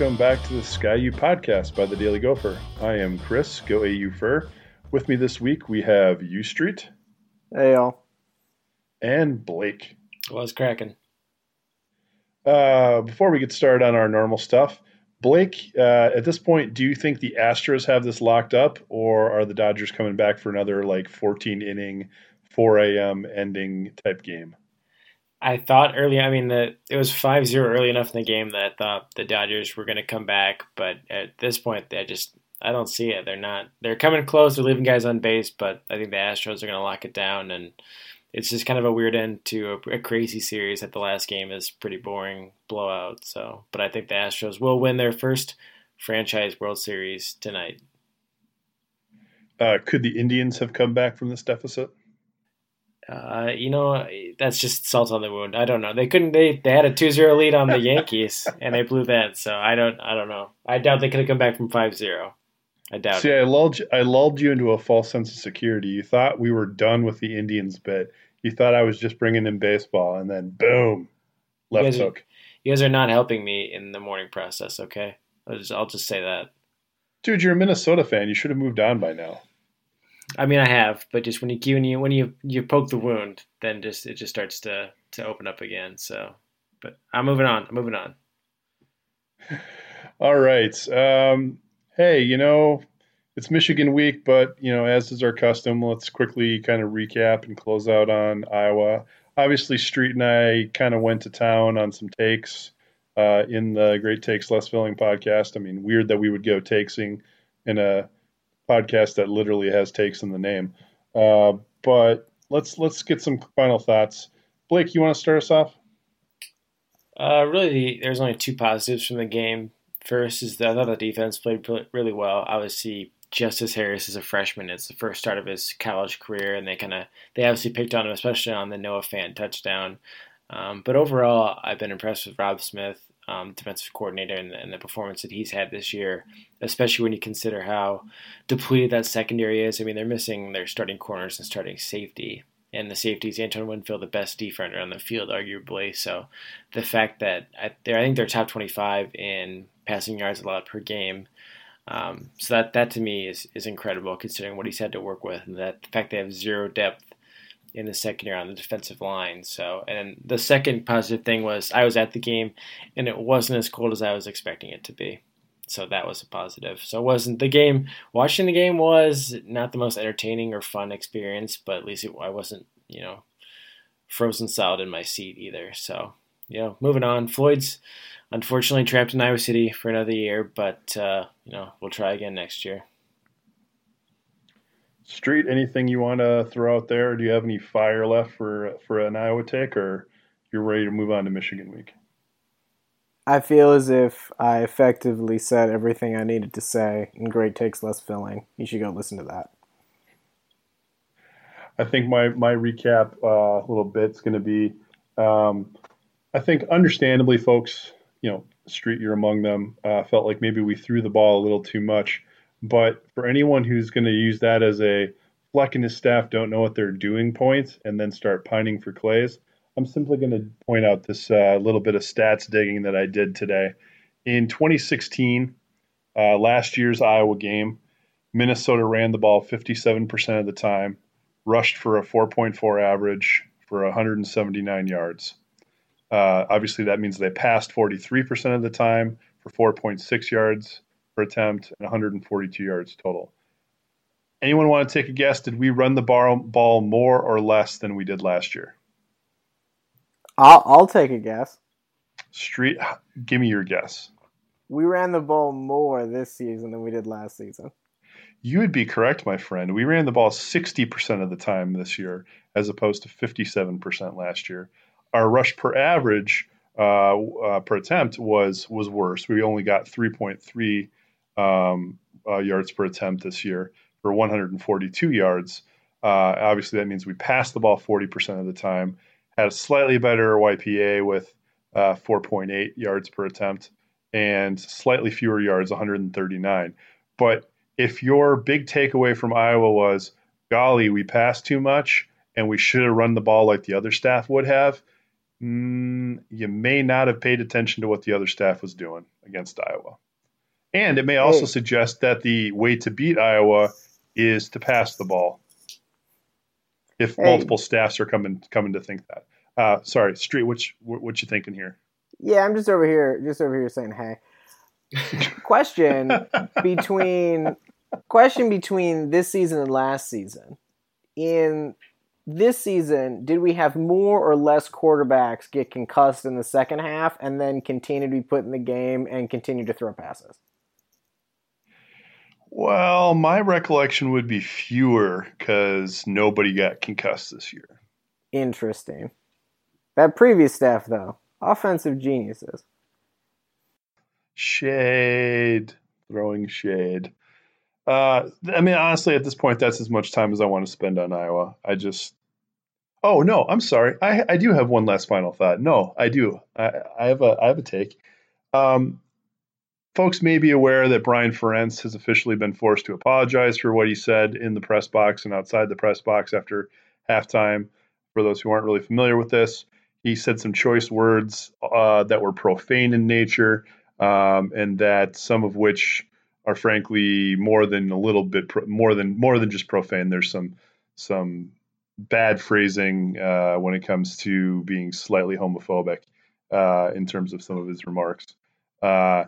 and welcome back to the Ski-U podcast by the Daily Gopher. I am Chris, GoAUpher. With me this week, we have U Street. Hey, y'all. And Blake. Was cracking. Uh, before we get started on our normal stuff, Blake, uh, at this point, do you think the Astros have this locked up, or are the Dodgers coming back for another like 14 inning, 4 a.m. ending type game? I thought early. I mean, the it was 5-0 early enough in the game that I thought the Dodgers were going to come back, but at this point, I just I don't see it. They're not. They're coming close. They're leaving guys on base, but I think the Astros are going to lock it down, and it's just kind of a weird end to a, a, crazy series. That the last game is pretty boring blowout. So, but I think the Astros will win their first franchise World Series tonight. Uh, could the Indians have come back from this deficit? Uh, you know, that's just salt on the wound. I don't know. They couldn't. They they had a 2-0 lead on the Yankees, and they blew that. So I don't. I don't know. I doubt they could have come back from 5-0. I doubt. See, it. I lulled. I lulled you into a false sense of security. You thought we were done with the Indians bit. You thought I was just bringing in baseball, and then boom, left you hook. Are, you guys are not helping me in the mourning process. Okay, I'll just, I'll just say that. Dude, you're a Minnesota fan. You should have moved on by now. I mean, I have, but just when you when you when you you poke the wound, then just it just starts to to open up again. So, but I'm moving on. I'm moving on. All right. Um, hey, you know, it's Michigan week, but you know, as is our custom, let's quickly kind of recap and close out on Iowa. Obviously, Street and I kind of went to town on some takes uh, in the Great Takes Less Filling podcast. I mean, weird that we would go takesing in a podcast that literally has takes in the name. Uh, but let's let's get some final thoughts. Blake, you want to start us off? Uh, really, there's only two positives from the game. First is that I thought the defense played really well. Obviously, Justice Harris is a freshman. It's the first start of his college career, and they kind of they obviously picked on him, especially on the Noah Fant touchdown. Um, but overall, I've been impressed with Robb Smith um, defensive coordinator and, and, the performance that he's had this year, especially when you consider how depleted that secondary is. I mean, they're missing their starting corners and starting safety. And the safeties, Antoine Winfield, the best defender on the field, arguably. So the fact that I, I think they're top 25 in passing yards allowed per game. Um, so that, that to me is, is incredible considering what he's had to work with. And that the fact they have zero depth in the second year on the defensive line. So, and the second positive thing was I was at the game and it wasn't as cold as I was expecting it to be. So that was a positive. So it wasn't the game. Watching the game was not the most entertaining or fun experience, but at least it, I wasn't, you know, frozen solid in my seat either. So, you know, moving on. Floyd's unfortunately trapped in Iowa City for another year, but uh, you know, we'll try again next year. Street, anything you want to throw out there? Do you have any fire left for for an Iowa take, or you're ready to move on to Michigan week? I feel as if I effectively said everything I needed to say in Great Takes Less Filling. You should go listen to that. I think my my recap uh, little bit's going to be. Um, I think, understandably, folks, you know, Street, you're among them, uh, felt like maybe we threw the ball a little too much. But for anyone who's going to use that as a Fleck and his staff don't know what they're doing points point and then start pining for Claeys, I'm simply going to point out this uh, little bit of stats digging that I did today. In 2016, uh, last year's Iowa game, Minnesota ran the ball 57% of the time, rushed for a 4.4 average for 179 yards. Uh, obviously, that means they passed 43% of the time for 4.6 yards per attempt and 142 yards total. Anyone want to take a guess? Did we run the ball more or less than we did last year? I'll, I'll take a guess. Street, give me your guess. We ran the ball more this season than we did last season. You would be correct, my friend. We ran the ball 60% of the time this year, as opposed to 57% last year. Our rush per average uh, uh, per attempt was was worse. We only got 3.3 um, uh, yards per attempt this year for 142 yards. Uh, obviously, that means we passed the ball 40% of the time, had a slightly better YPA with uh, 4.8 yards per attempt, and slightly fewer yards, 139. But if your big takeaway from Iowa was, golly, we passed too much and we should have run the ball like the other staff would have, mm, you may not have paid attention to what the other staff was doing. against Iowa. And it may also Hey. suggest that the way to beat Iowa is to pass the ball. If Hey. multiple staffs are coming coming to think that. Uh, sorry, Street. What you, what, what you thinking here? Yeah, I'm just over here, just over here saying, hey. question between question between this season and last season. In this season, did we have more or less quarterbacks get concussed in the second half and then continue to be put in the game and continue to throw passes? Well, my recollection would be fewer because nobody got concussed this year. Interesting. That previous staff, though, offensive geniuses. Shade, throwing shade. Uh, I mean, honestly, at this point, that's as much time as I want to spend on Iowa. I just. Oh no, I'm sorry. I I do have one last final thought. No, I do. I, I have a I have a take. Um, folks may be aware that Brian Ferentz has officially been forced to apologize for what he said in the press box and outside the press box after halftime. For those who aren't really familiar with this, he said some choice words uh, that were profane in nature um, and that some of which are frankly more than a little bit pro- more than more than just profane. There's some some bad phrasing uh, when it comes to being slightly homophobic uh, in terms of some of his remarks. Uh,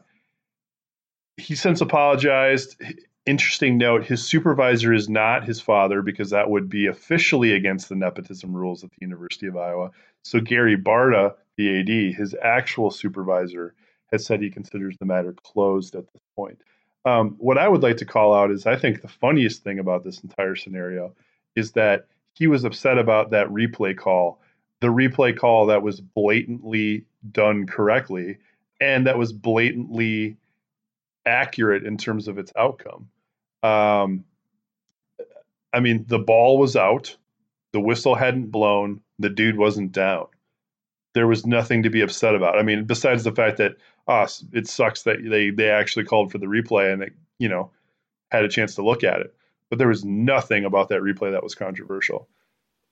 he since apologized. Interesting note: his supervisor is not his father because that would be officially against the nepotism rules at the University of Iowa. So Gary Barta, the AD, his actual supervisor, has said he considers the matter closed at this point. Um, what I would like to call out is I think the funniest thing about this entire scenario is that he was upset about that replay call, the replay call that was blatantly done correctly and that was blatantly accurate in terms of its outcome. Um, I mean, the ball was out, the whistle hadn't blown, the dude wasn't down. There was nothing to be upset about. I mean, besides the fact that ah, it sucks that they they actually called for the replay and it, you know had a chance to look at it, but there was nothing about that replay that was controversial.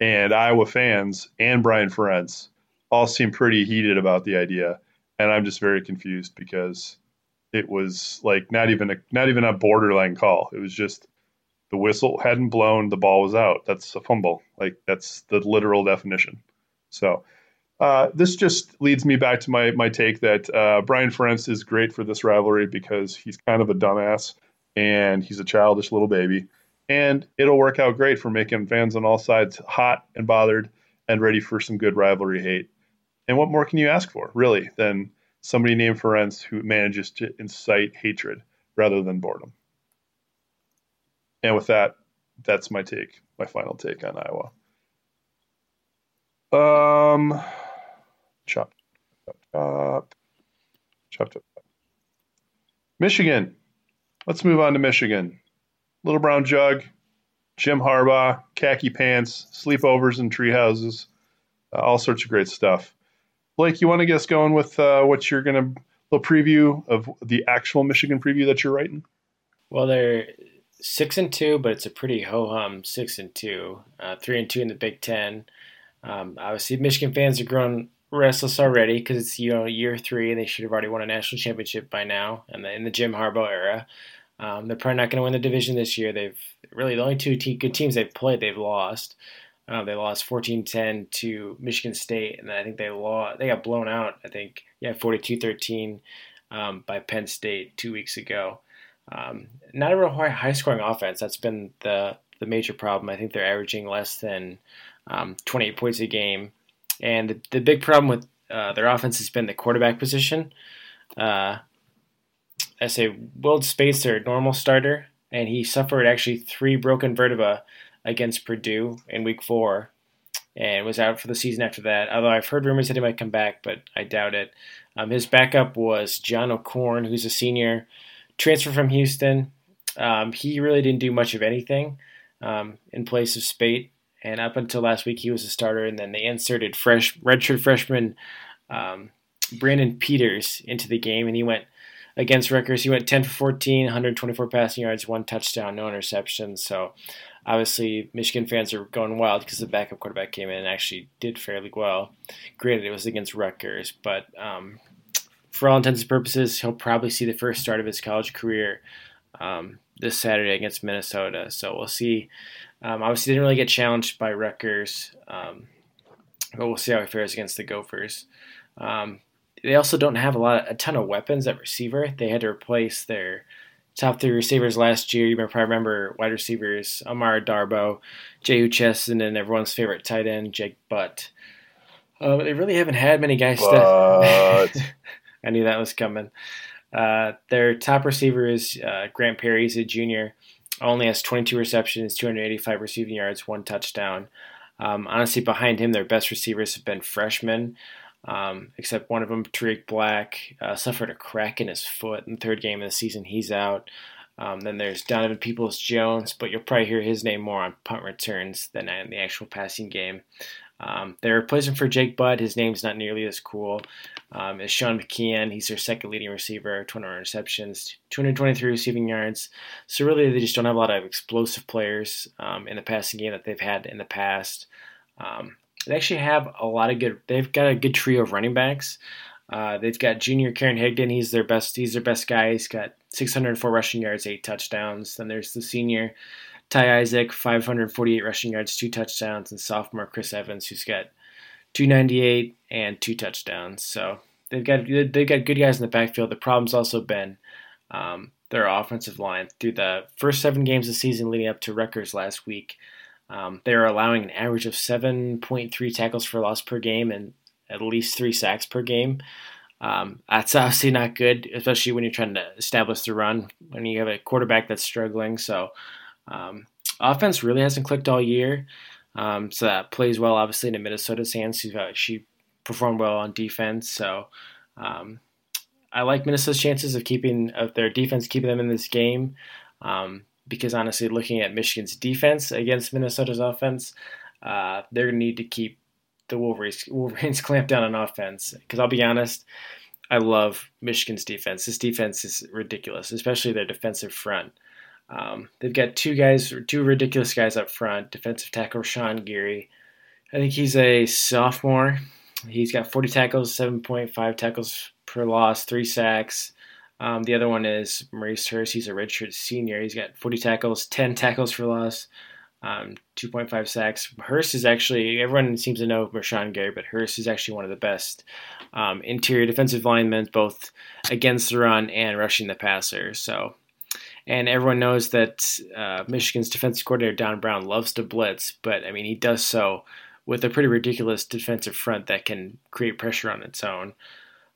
And Iowa fans and Brian Ferentz all seem pretty heated about the idea, and I'm just very confused because it was like not even a not even a borderline call. It was just the whistle hadn't blown, the ball was out. That's a fumble. Like that's the literal definition. So uh, this just leads me back to my my take that uh, Brian Ferentz is great for this rivalry because he's kind of a dumbass and he's a childish little baby, and it'll work out great for making fans on all sides hot and bothered and ready for some good rivalry hate. And what more can you ask for, really, than somebody named Ferentz who manages to incite hatred rather than boredom? And with that, that's my take, my final take on Iowa. Um, chop, chop, chop, chop, chop, chop. Michigan. Let's move on to Michigan. Little Brown Jug, Jim Harbaugh, khaki pants, sleepovers in tree houses, uh, all sorts of great stuff. Blake, you want to get us going with uh, what you're going to little preview of the actual Michigan preview that you're writing? Well, they're six and two, but it's a pretty ho hum six and two. Uh, three and two in the Big Ten. Um, obviously, Michigan fans are growing restless already because it's you know year three and they should have already won a national championship by now. And in, the Jim Harbaugh era, um, they're probably not going to win the division this year. They've really the only two te- good teams they've played they've lost. They lost 14-10 to Michigan State, and then I think they lost. They got blown out. I think yeah, 42-13 um, by Penn State two weeks ago. Um, not a real high scoring offense. That's been the the major problem. I think they're averaging less than um, 28 points a game, and the, the big problem with uh, their offense has been the quarterback position. Uh, I say Wilton Speight, normal starter, and he suffered actually three broken vertebrae against Purdue in Week Four, and was out for the season after that. Although I've heard rumors that he might come back, but I doubt it. Um, his backup was John O'Korn, who's a senior transfer from Houston. Um, he really didn't do much of anything um, in place of Speight, and up until last week he was a starter. And then they inserted fresh redshirt freshman um, Brandon Peters into the game, and he went against Rutgers. He went 10 for 14, 124 passing yards, one touchdown, no interceptions. So obviously Michigan fans are going wild because the backup quarterback came in and actually did fairly well. Granted, it was against Rutgers, but um, for all intents and purposes, he'll probably see the first start of his college career um, this Saturday against Minnesota. So we'll see. Um, obviously, didn't really get challenged by Rutgers, um, but we'll see how he fares against the Gophers. Um, they also don't have a lot, a ton of weapons at receiver. They had to replace their top three receivers last year. You probably remember wide receivers Amara Darboh, Jehu Chesson, and everyone's favorite tight end Jake Butt. Uh, they really haven't had many guys. But... I knew that was coming. Uh, their top receiver is uh, Grant Perry. He's a junior. Only has 22 receptions, 285 receiving yards, one touchdown. Um, honestly, behind him, their best receivers have been freshmen, um, except one of them, Tarik Black, uh, suffered a crack in his foot in the third game of the season. He's out. Um, then there's Donovan Peoples Jones, but you'll probably hear his name more on punt returns than in the actual passing game. Um, they're replacing for Jake Butt. His name's not nearly as cool um, as Sean McKeon. He's their second leading receiver, 200 receptions, 223 receiving yards. So really, they just don't have a lot of explosive players um, in the passing game that they've had in the past. Um, they actually have a lot of good. They've got a good trio of running backs. Uh, they've got junior Karan Higdon. He's their best. He's their best guy. He's got 604 rushing yards, eight touchdowns. Then there's the senior Ty Isaac, 548 rushing yards, two touchdowns, and sophomore Chris Evans, who's got 298 and two touchdowns. So they've got they've got good guys in the backfield. The problem's also been um, their offensive line through the first seven games of the season leading up to Rutgers last week. Um, they are allowing an average of 7.3 tackles for loss per game and at least three sacks per game. Um, that's obviously not good, especially when you're trying to establish the run when you have a quarterback that's struggling. So um, offense really hasn't clicked all year, um, so that plays well, obviously, into Minnesota's hands. She performed well on defense, so um, I like Minnesota's chances of keeping of their defense keeping them in this game. Um, because honestly, looking at Michigan's defense against Minnesota's offense, uh, they're going to need to keep the Wolverines, Wolverines clamped down on offense. Because I'll be honest, I love Michigan's defense. This defense is ridiculous, especially their defensive front. Um, they've got two guys, two ridiculous guys up front. Defensive tackle Sean Gary. I think he's a sophomore. He's got 40 tackles, 7.5 tackles per loss, three sacks. Um, the other one is Maurice Hurst. He's a redshirt senior. He's got 40 tackles, 10 tackles for loss, um, 2.5 sacks. Hurst is actually, everyone seems to know Rashan Gary, but Hurst is actually one of the best um, interior defensive linemen, both against the run and rushing the passer. So and everyone knows that uh, Michigan's defensive coordinator Don Brown loves to blitz, but I mean he does so with a pretty ridiculous defensive front that can create pressure on its own.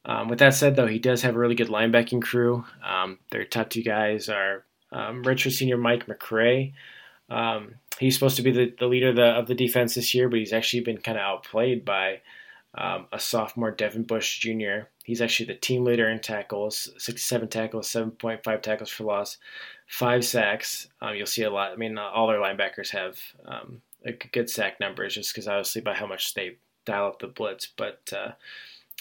Um, with that said, though, he does have a really good linebacking crew. Um, their top two guys are um, redshirt senior Mike McCray. Um, he's supposed to be the, the leader of the, of the defense this year, but he's actually been kind of outplayed by um, a sophomore Devin Bush Jr. He's actually the team leader in tackles, 67 tackles, 7.5 tackles for loss, five sacks. Um, you'll see a lot. I mean, all their linebackers have um, a good sack numbers, just because obviously by how much they dial up the blitz. But uh,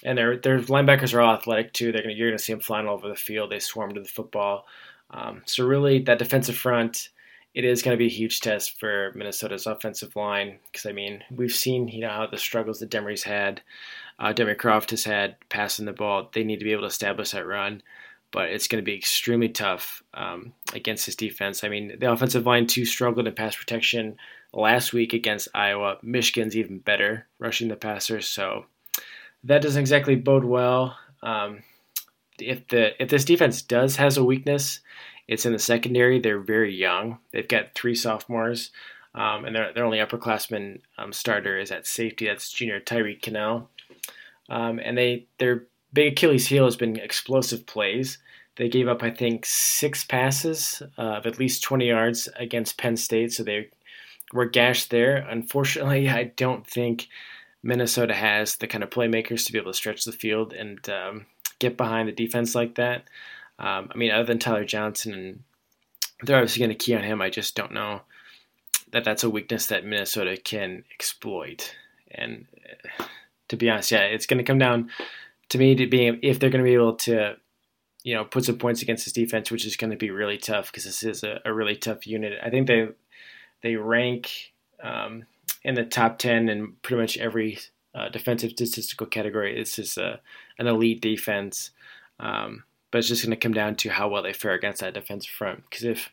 and their their linebackers are all athletic too. They're gonna you're gonna see them flying all over the field. They swarm to the football. Um, so really, that defensive front it is going to be a huge test for Minnesota's offensive line because I mean we've seen you know how the struggles that Demery's had, uh, Demery Croft has had passing the ball. They need to be able to establish that run, but it's going to be extremely tough um, against this defense. I mean the offensive line too struggled in pass protection last week against Iowa. Michigan's even better rushing the passer, so that doesn't exactly bode well. Um, if the if this defense does has a weakness, it's in the secondary. They're very young. They've got three sophomores, um, and their, their only upperclassman um, starter is at safety. That's junior Tyree Kinnel. Um, and they their big Achilles heel has been explosive plays. They gave up, I think, six passes uh, of at least 20 yards against Penn State, so they were gashed there. Unfortunately, I don't think Minnesota has the kind of playmakers to be able to stretch the field and um, get behind the defense like that. Um, I mean, other than Tyler Johnson, and they're obviously going to key on him. I just don't know that that's a weakness that Minnesota can exploit. And uh, to be honest, yeah, it's going to come down to me to being if they're going to be able to, you know, put some points against this defense, which is going to be really tough because this is a, a, really tough unit. I think they they rank um, in the top ten in pretty much every uh, defensive statistical category. This is a, an elite defense, um, but it's just going to come down to how well they fare against that defensive front. Because if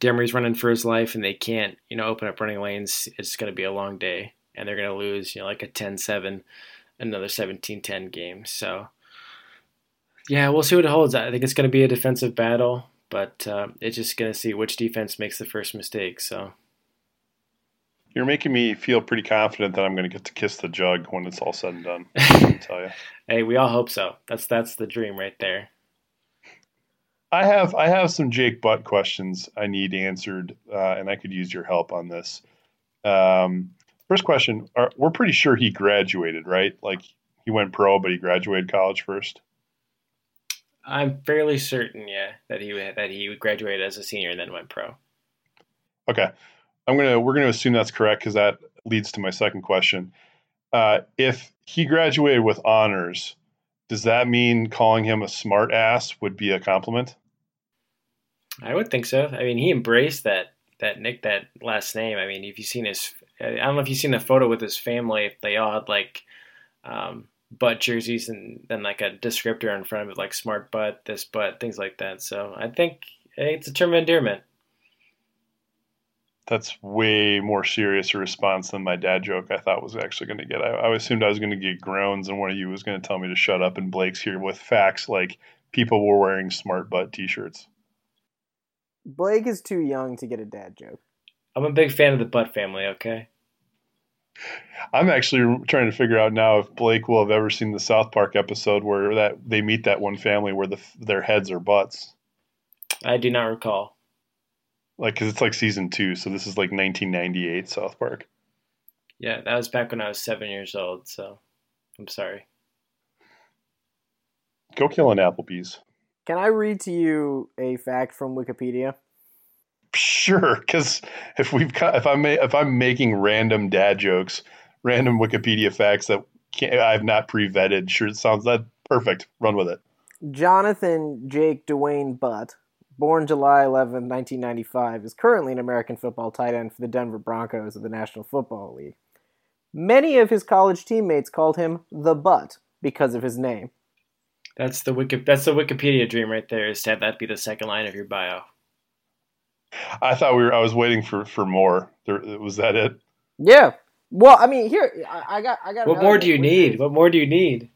Demery's running for his life and they can't, you know, open up running lanes, it's going to be a long day, and they're going to lose, you know, like a 10-7, another 17-10 game. So, yeah, we'll see what it holds. I think it's going to be a defensive battle, but uh, it's just going to see which defense makes the first mistake. So. You're making me feel pretty confident that I'm going to get to kiss the jug when it's all said and done. I tell you. hey, we all hope so. That's that's the dream right there. I have I have some Jake Butt questions I need answered, uh, and I could use your help on this. Um, first question: are, We're pretty sure he graduated, right? Like he went pro, but he graduated college first. I'm fairly certain, yeah, that he that he graduated as a senior and then went pro. Okay, I'm gonna we're gonna assume that's correct because that leads to my second question. Uh, if he graduated with honors, does that mean calling him a smart ass would be a compliment? I would think so. I mean, he embraced that that Nick that last name. I mean, if you've seen his, I don't know if you've seen the photo with his family. They all had like um, butt jerseys and then like a descriptor in front of it, like smart butt, this butt, things like that. So I think it's a term of endearment that's way more serious a response than my dad joke I thought was actually going to get. I, I, assumed I was going to get groans, and one of you was going to tell me to shut up. And Blake's here with facts like people were wearing smart butt T-shirts. Blake is too young to get a dad joke. I'm a big fan of the Butt family. Okay. I'm actually trying to figure out now if Blake will have ever seen the South Park episode where that they meet that one family where the their heads are butts. I do not recall like because it's like season two, so this is like 1998 South Park. Yeah, that was back when I was seven years old. So I'm sorry. Go kill an Applebee's. Can I read to you a fact from Wikipedia? Sure, because if we've got, if I'm if I'm making random dad jokes, random Wikipedia facts that can't I've not pre vetted, sure, it sounds that perfect. Run with it. Jonathan Jake Dwayne Butt born July 11, 1995, is currently an American football tight end for the Denver Broncos of the National Football League. Many of his college teammates called him the Butt because of his name. That's the Wiki, that's the Wikipedia dream right there. Is to have that be the second line of your bio. I thought we were. I was waiting for for more. There, was that it? Yeah. Well, I mean, here I, I got. I got. What more do you need? What more do you need?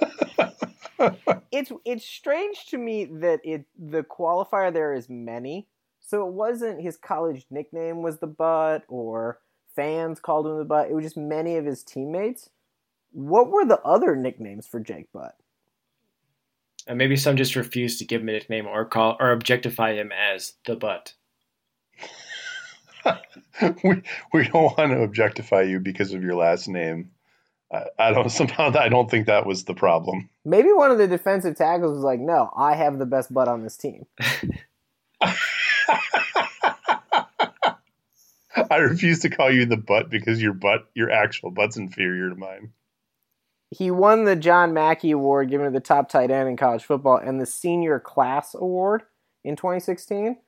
it's it's strange to me that it the qualifier there is many. So it wasn't his college nickname was the butt or fans called him the butt. It was just many of his teammates. What were the other nicknames for Jake Butt? And maybe some just refused to give him a nickname or call or objectify him as the butt. we we don't want to objectify you because of your last name. I, I don't somehow I don't think that was the problem. Maybe one of the defensive tackles was like, "No, I have the best butt on this team." I refuse to call you the butt because your butt, your actual butt's inferior to mine. He won the John Mackey Award given to the top tight end in college football and the Senior Class Award in 2016.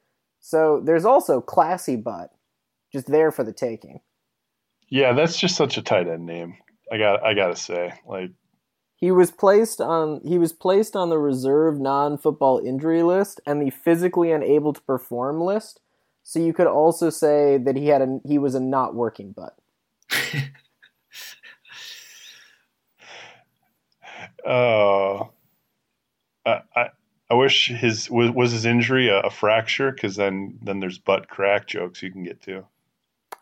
So there's also Classy Butt, just there for the taking. Yeah, that's just such a tight end name. I got I gotta say, like he was placed on he was placed on the reserve non-football injury list and the physically unable to perform list. So you could also say that he had a he was a not working butt. Oh, uh, I, I I wish his was was his injury a, a fracture because then then there's butt crack jokes you can get to.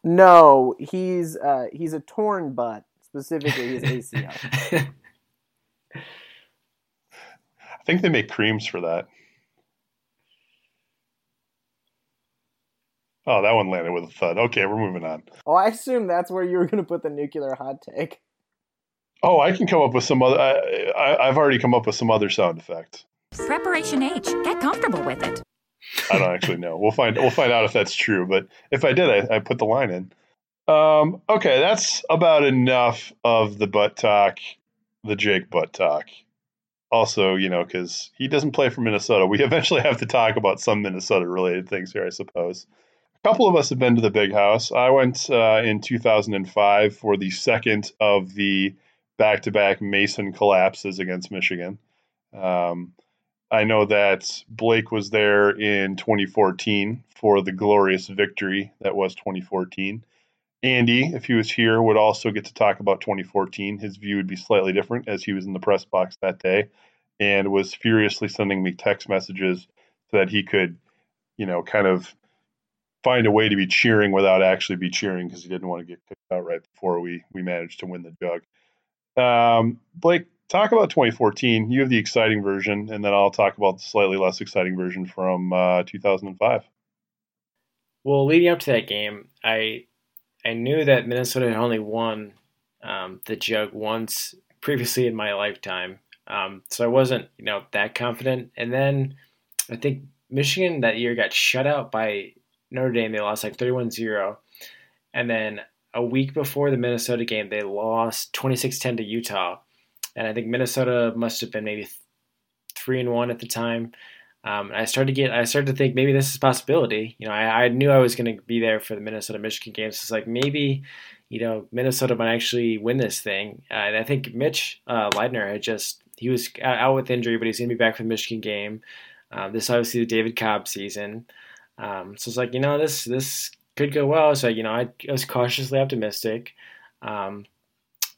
No, he's uh, he's a torn butt specifically his ACL. I think they make creams for that. Oh, that one landed with a thud. Okay, we're moving on. Oh, I assume that's where you were going to put the nuclear hot take. Oh, I can come up with some other. I, I, I've already come up with some other sound effects. Preparation H. Get comfortable with it. I don't actually know. We'll find. We'll find out if that's true. But if I did, I, I put the line in. Um, okay, that's about enough of the butt talk, the Jake butt talk. Also, you know, because he doesn't play for Minnesota, we eventually have to talk about some Minnesota related things here, I suppose. A couple of us have been to the big house. I went uh, in 2005 for the second of the back to back Mason collapses against Michigan. Um, I know that Blake was there in 2014 for the glorious victory that was 2014. Andy, if he was here, would also get to talk about 2014. His view would be slightly different as he was in the press box that day and was furiously sending me text messages so that he could, you know, kind of find a way to be cheering without actually be cheering because he didn't want to get kicked out right before we we managed to win the jug. Um, Blake, talk about 2014. You have the exciting version, and then I'll talk about the slightly less exciting version from uh, 2005. Well, leading up to that game, I I knew that Minnesota had only won um, the jug once previously in my lifetime, um, so I wasn't you know that confident. And then I think Michigan that year got shut out by Notre Dame. They lost like 31-0. and then a week before the Minnesota game, they lost 26-10 to Utah and I think Minnesota must have been maybe three and one at the time. Um, I started to get, I started to think maybe this is a possibility. You know, I, I knew I was going to be there for the Minnesota Michigan games. It's like maybe, you know, Minnesota might actually win this thing. Uh, and I think Mitch uh, Leidner had just he was out with injury, but he's going to be back for the Michigan game. Um, this obviously the David Cobb season. Um, so it's like you know this this could go well. So you know I, I was cautiously optimistic, um,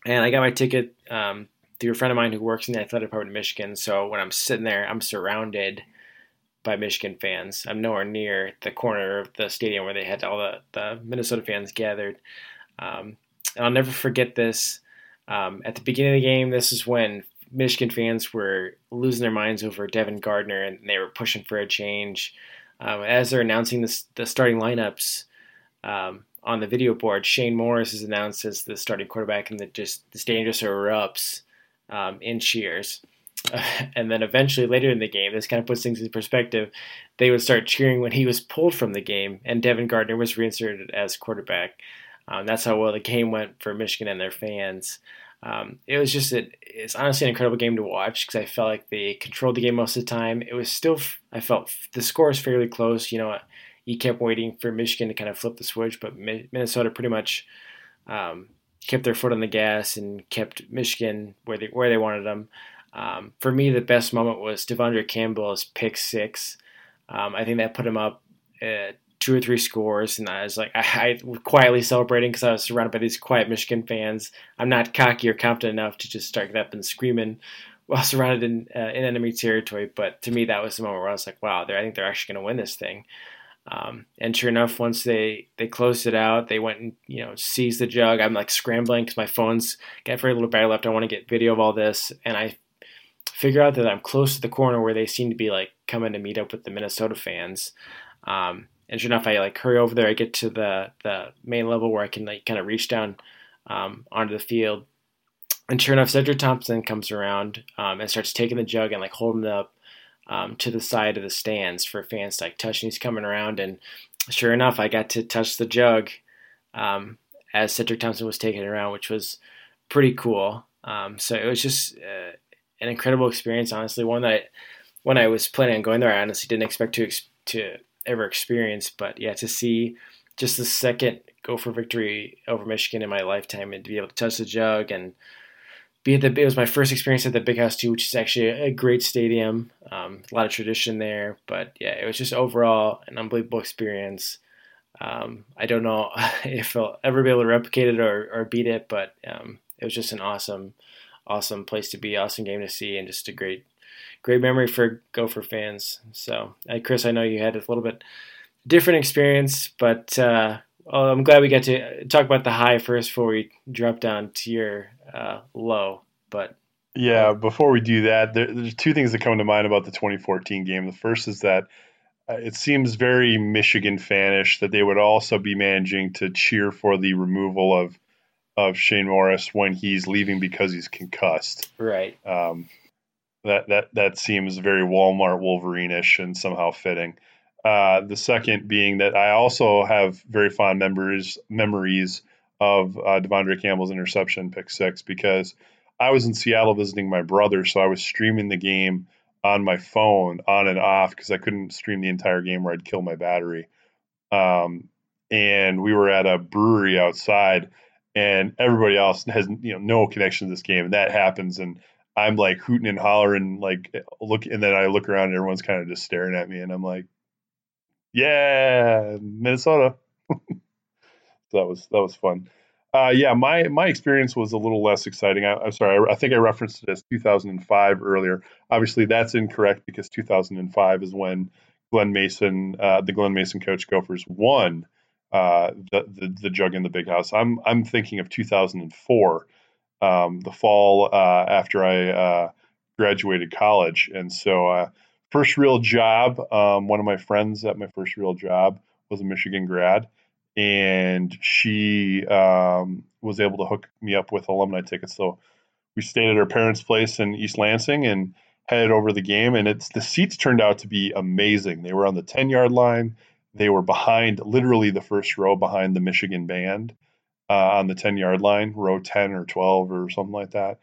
and I got my ticket um, through a friend of mine who works in the athletic department in Michigan. So when I'm sitting there, I'm surrounded by Michigan fans. I'm nowhere near the corner of the stadium where they had all the, the Minnesota fans gathered. Um, and I'll never forget this. Um, at the beginning of the game, this is when Michigan fans were losing their minds over Devin Gardner and they were pushing for a change. Um, as they're announcing this, the starting lineups um, on the video board, Shane Morris is announced as the starting quarterback, and the just the stadium just erupts in cheers. and then eventually later in the game, this kind of puts things in perspective. They would start cheering when he was pulled from the game, and Devin Gardner was reinserted as quarterback. Um, that's how well the game went for Michigan and their fans. Um, it was just a, it's honestly an incredible game to watch because I felt like they controlled the game most of the time. It was still I felt the score is fairly close. You know, you kept waiting for Michigan to kind of flip the switch, but Minnesota pretty much um, kept their foot on the gas and kept Michigan where they where they wanted them. Um, for me, the best moment was De'Vondre Campbell's pick six. Um, I think that put him up two or three scores, and I was like, I, I was quietly celebrating because I was surrounded by these quiet Michigan fans. I'm not cocky or confident enough to just start up and screaming while surrounded in uh, in enemy territory. But to me, that was the moment where I was like, wow, I think they're actually going to win this thing. Um, and sure enough, once they they closed it out, they went and you know seized the jug. I'm like scrambling because my phone's got very little battery left. I want to get video of all this, and I figure out that I'm close to the corner where they seem to be like coming to meet up with the Minnesota fans. Um, and sure enough, I like hurry over there. I get to the the main level where I can like kind of reach down um, onto the field. And sure enough, Cedric Thompson comes around um, and starts taking the jug and like holding it up um, to the side of the stands for fans to like touch. And he's coming around, and sure enough, I got to touch the jug um, as Cedric Thompson was taking it around, which was pretty cool. Um, so it was just uh, an incredible experience, honestly. One that I, when I was planning on going there, I honestly didn't expect to to ever experience. But yeah, to see just the second Gopher victory over Michigan in my lifetime, and to be able to touch the jug and be at the it was my first experience at the Big House too, which is actually a great stadium. Um, a lot of tradition there, but yeah, it was just overall an unbelievable experience. Um, I don't know if I'll ever be able to replicate it or, or beat it, but um, it was just an awesome, awesome place to be, awesome game to see, and just a great, great memory for Gopher fans. So, uh, Chris, I know you had a little bit different experience, but uh, I'm glad we got to talk about the high first before we drop down to your uh, low. But yeah, before we do that, there, there's two things that come to mind about the 2014 game. The first is that uh, it seems very Michigan fanish that they would also be managing to cheer for the removal of of Shane Morris when he's leaving because he's concussed. Right. Um, that that that seems very Walmart Wolverine-ish and somehow fitting. Uh, the second being that I also have very fond memories memories of uh, De'Vondre Campbell's interception pick six because I was in Seattle visiting my brother, so I was streaming the game on my phone on and off because I couldn't stream the entire game or I'd kill my battery. Um, and we were at a brewery outside, and everybody else has you know no connection to this game, and that happens, and I'm like hooting and hollering, like look, and then I look around and everyone's kind of just staring at me, and I'm like, yeah, Minnesota. so that was that was fun. Uh, yeah, my my experience was a little less exciting. I, am sorry, I, I, think I referenced it as 2005 earlier. Obviously, that's incorrect because 2005 is when Glen Mason, uh, the Glen Mason coach Gophers, won uh, the, the, the jug in the big house. I'm I'm thinking of 2004, um, the fall uh, after I uh, graduated college, and so uh, first real job. Um, one of my friends at my first real job was a Michigan grad, and she um, was able to hook me up with alumni tickets. So we stayed at her parents' place in East Lansing and headed over the game. And it's the seats turned out to be amazing. They were on the ten yard line. They were behind, literally the first row behind the Michigan band uh, on the 10 yard line, row 10 or 12 or something like that.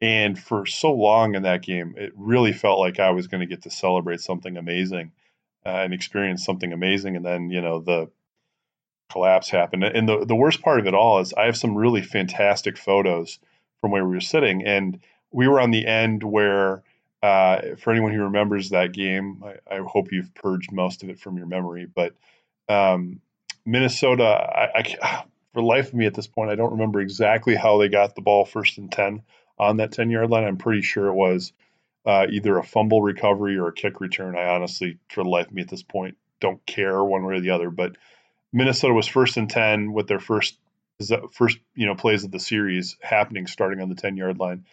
And for so long in that game, it really felt like I was going to get to celebrate something amazing uh, and experience something amazing. And then, you know, the collapse happened. And the, the worst part of it all is I have some really fantastic photos from where we were sitting. And we were on the end where uh, for anyone who remembers that game, I, I, hope you've purged most of it from your memory. But um, Minnesota, I, I, for life of me at this point, I don't remember exactly how they got the ball first and 10 on that 10 yard line. I'm pretty sure it was uh, either a fumble recovery or a kick return. I honestly, for the life of me at this point, don't care one way or the other. But Minnesota was first and 10 with their first first you know plays of the series happening starting on the 10 yard line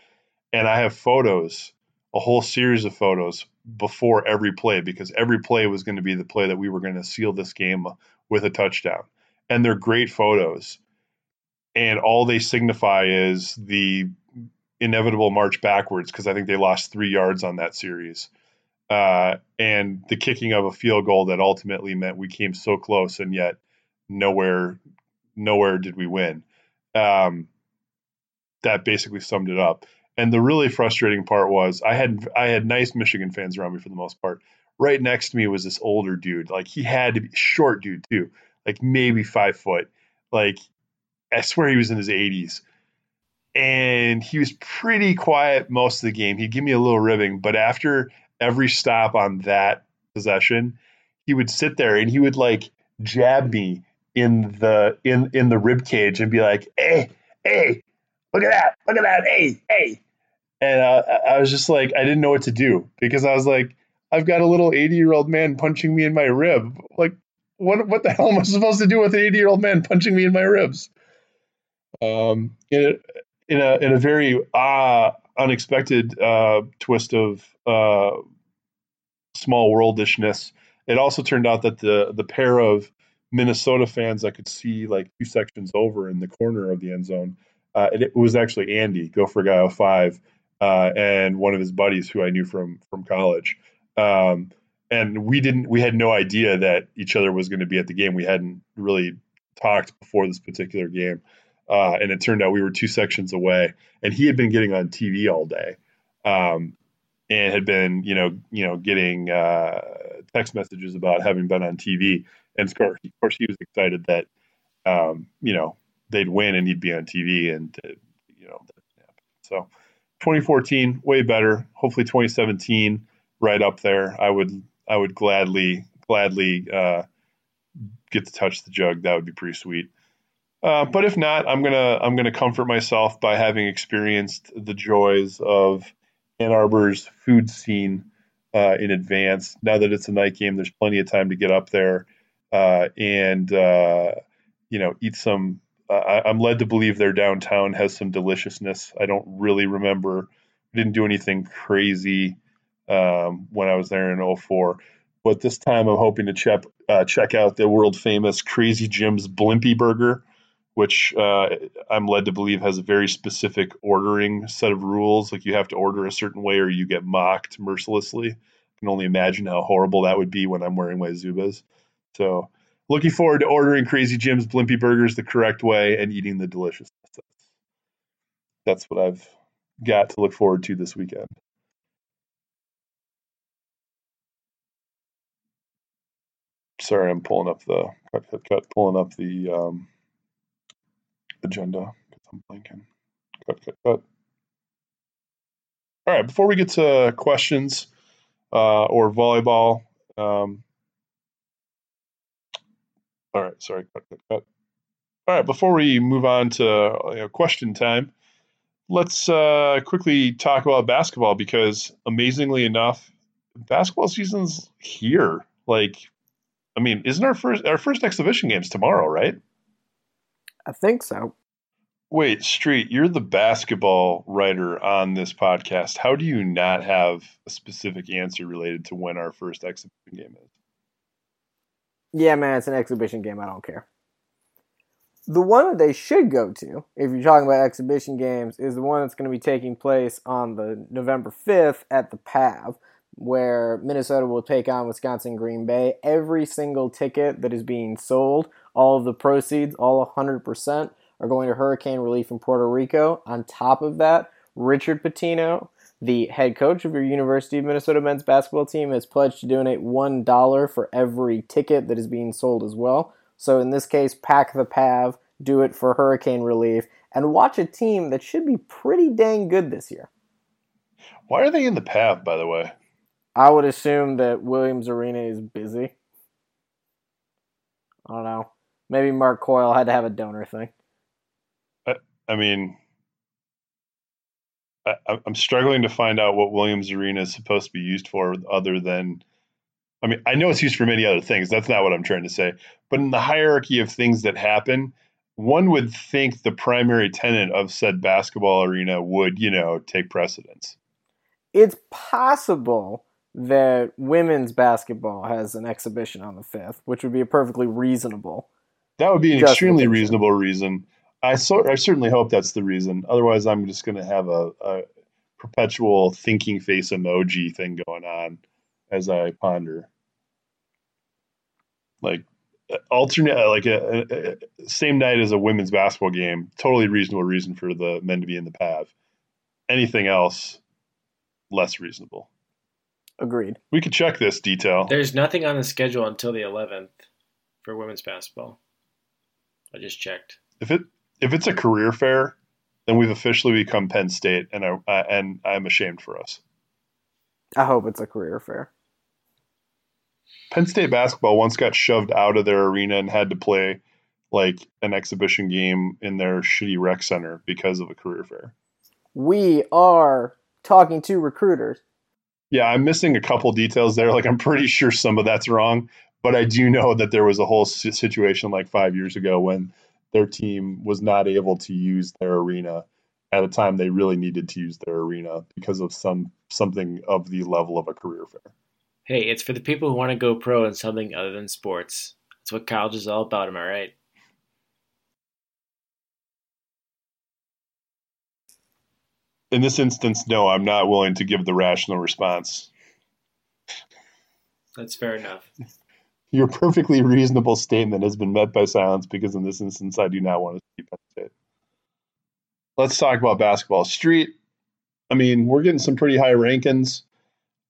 and i have photos a whole series of photos before every play because every play was going to be the play that we were going to seal this game with a touchdown. And they're great photos. And all they signify is the inevitable march backwards because I think they lost three yards on that series. Uh, and the kicking of a field goal that ultimately meant we came so close and yet nowhere nowhere did we win. Um, that basically summed it up. And the really frustrating part was I had I had nice Michigan fans around me for the most part. Right next to me was this older dude. Like he had to be short dude too, like maybe five foot. Like I swear he was in his 80s. And he was pretty quiet most of the game. He'd give me a little ribbing, but after every stop on that possession, he would sit there and he would like jab me in the in in the rib cage and be like, "Hey, hey, look at that, look at that, hey, hey. And uh, I was just like, I didn't know what to do because I was like, I've got a little 80 year old man punching me in my rib. Like, what what the hell am I supposed to do with an 80 year old man punching me in my ribs? Um, in a in a, in a very uh, unexpected uh, twist of uh, small worldishness, it also turned out that the the pair of Minnesota fans I could see like two sections over in the corner of the end zone uh, it, it, was actually Andy, Gopher Guy 05, uh, and one of his buddies who I knew from from college. Um, and we didn't, we had no idea that each other was going to be at the game. We hadn't really talked before this particular game, uh, and it turned out we were two sections away. And he had been getting on TV all day, um, and had been, you know, you know, getting uh, text messages about having been on TV. And of course, of course, he was excited that, um, you know, they'd win and he'd be on TV and uh, you know so 2014 way better. Hopefully 2017 right up there. I would I would gladly gladly uh, get to touch the jug. That would be pretty sweet. Uh, but if not I'm gonna I'm gonna comfort myself by having experienced the joys of Ann Arbor's food scene uh, in advance. Now that it's a night game there's plenty of time to get up there uh, and uh, you know eat some I, am led to believe their downtown has some deliciousness. I don't really remember. Didn't do anything crazy um, when I was there in 04. But this time I'm hoping to check, uh, check out the world famous Krazy Jim's Blimpy Burger, which uh, I'm led to believe has a very specific ordering set of rules. Like you have to order a certain way or you get mocked mercilessly. I can only imagine how horrible that would be when I'm wearing my Zubaz. So Looking forward to ordering Krazy Jim's Blimpy Burgers the correct way and eating the deliciousness. That's what I've got to look forward to this weekend. sorry, I'm pulling up the cut, cut, cut, pulling up the um, agenda because I'm blanking. Cut, cut, cut. All right, before we get to questions uh, or volleyball, um, all right, sorry, cut, cut, cut. All right, before we move on to you know, question time, let's uh, quickly talk about basketball because amazingly enough, basketball season's here. Like, I mean, isn't our first our first exhibition games tomorrow, right? I think so. Wait, Street, you're the basketball writer on this podcast. How do you not have a specific answer related to when our first exhibition game is? Yeah, man, it's an exhibition game. I don't care. The one that they should go to, if you're talking about exhibition games, is the one that's going to be taking place on the November 5th at the PAV, where Minnesota will take on Wisconsin Green Bay. Every single ticket that is being sold, all of the proceeds, all 100%, are going to hurricane relief in Puerto Rico. On top of that, Richard Pitino, the head coach of your University of Minnesota men's basketball team, has pledged to donate $1 for every ticket that is being sold as well. So in this case, pack the PAV, do it for hurricane relief, and watch a team that should be pretty dang good this year. Why are they in the PAV, by the way? I would assume that Williams Arena is busy. I don't know. Maybe Mark Coyle had to have a donor thing. I I mean, I, I'm struggling to find out what Williams Arena is supposed to be used for, other than, I mean, I know it's used for many other things. That's not what I'm trying to say. But in the hierarchy of things that happen, one would think the primary tenant of said basketball arena would, you know, take precedence. It's possible that women's basketball has an exhibition on the 5th, which would be a perfectly reasonable. That would be an extremely reasonable reason. I so I certainly hope that's the reason. Otherwise, I'm just going to have a, a, perpetual thinking face emoji thing going on as I ponder. Like uh, alternate, uh, like a, a, a, same night as a women's basketball game. Totally reasonable reason for the men to be in the PAV. Anything else, less reasonable. Agreed. We could check this detail. There's nothing on the schedule until the 11th for women's basketball. I just checked. If it if it's a career fair, then we've officially become Penn State, and I uh, and I'm ashamed for us. I hope it's a career fair. Penn State basketball once got shoved out of their arena and had to play like an exhibition game in their shitty rec center because of a career fair. We are talking to recruiters. Yeah, I'm missing a couple details there. Like I'm pretty sure some of that's wrong, but I do know that there was a whole situation like 5 years ago when their team was not able to use their arena at a time they really needed to use their arena because of some something of the level of a career fair. Hey, it's for the people who want to go pro in something other than sports. That's what college is all about, am I right? In this instance, no, I'm not willing to give the rational response. That's fair enough. Your perfectly reasonable statement has been met by silence because in this instance, I do not want to see Penn State. Let's talk about basketball. Street. I mean, we're getting some pretty high rankings.